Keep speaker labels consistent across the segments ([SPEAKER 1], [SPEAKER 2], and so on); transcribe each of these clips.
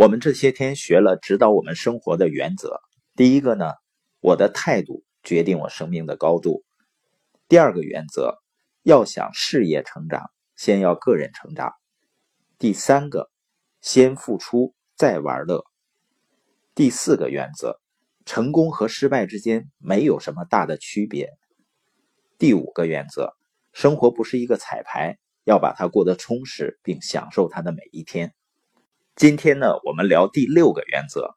[SPEAKER 1] 我们这些天学了指导我们生活的原则。第一个呢，我的态度决定我生命的高度。第二个原则，要想事业成长，先要个人成长。第三个，先付出再玩乐。第四个原则，成功和失败之间没有什么大的区别。第五个原则，生活不是一个彩排，要把它过得充实，并享受它的每一天。今天呢，我们聊第六个原则：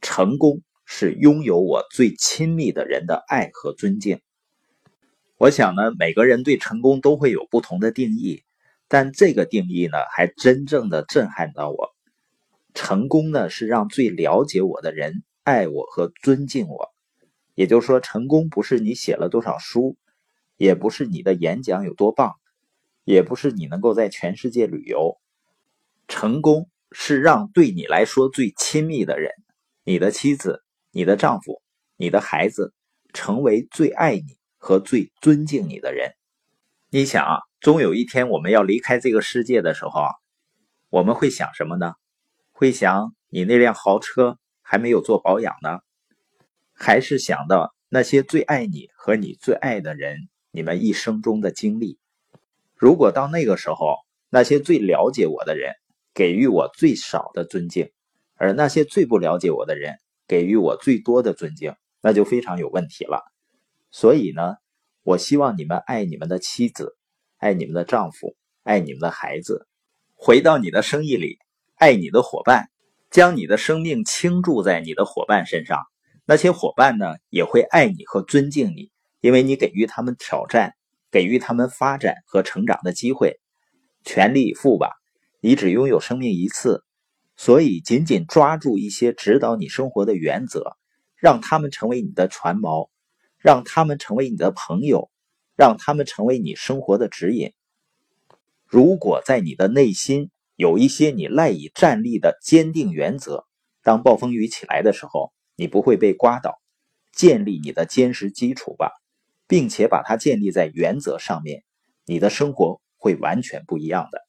[SPEAKER 1] 成功是拥有我最亲密的人的爱和尊敬。我想呢，每个人对成功都会有不同的定义，但这个定义呢，还真正的震撼到我。成功呢，是让最了解我的人爱我和尊敬我。也就是说，成功不是你写了多少书，也不是你的演讲有多棒，也不是你能够在全世界旅游。成功。是让对你来说最亲密的人，你的妻子、你的丈夫、你的孩子，成为最爱你和最尊敬你的人。你想啊，终有一天我们要离开这个世界的时候啊，我们会想什么呢？会想你那辆豪车还没有做保养呢，还是想到那些最爱你和你最爱的人，你们一生中的经历？如果到那个时候，那些最了解我的人。给予我最少的尊敬，而那些最不了解我的人给予我最多的尊敬，那就非常有问题了。所以呢，我希望你们爱你们的妻子，爱你们的丈夫，爱你们的孩子，回到你的生意里，爱你的伙伴，将你的生命倾注在你的伙伴身上。那些伙伴呢，也会爱你和尊敬你，因为你给予他们挑战，给予他们发展和成长的机会，全力以赴吧。你只拥有生命一次，所以紧紧抓住一些指导你生活的原则，让他们成为你的船锚，让他们成为你的朋友，让他们成为你生活的指引。如果在你的内心有一些你赖以站立的坚定原则，当暴风雨起来的时候，你不会被刮倒。建立你的坚实基础吧，并且把它建立在原则上面，你的生活会完全不一样的。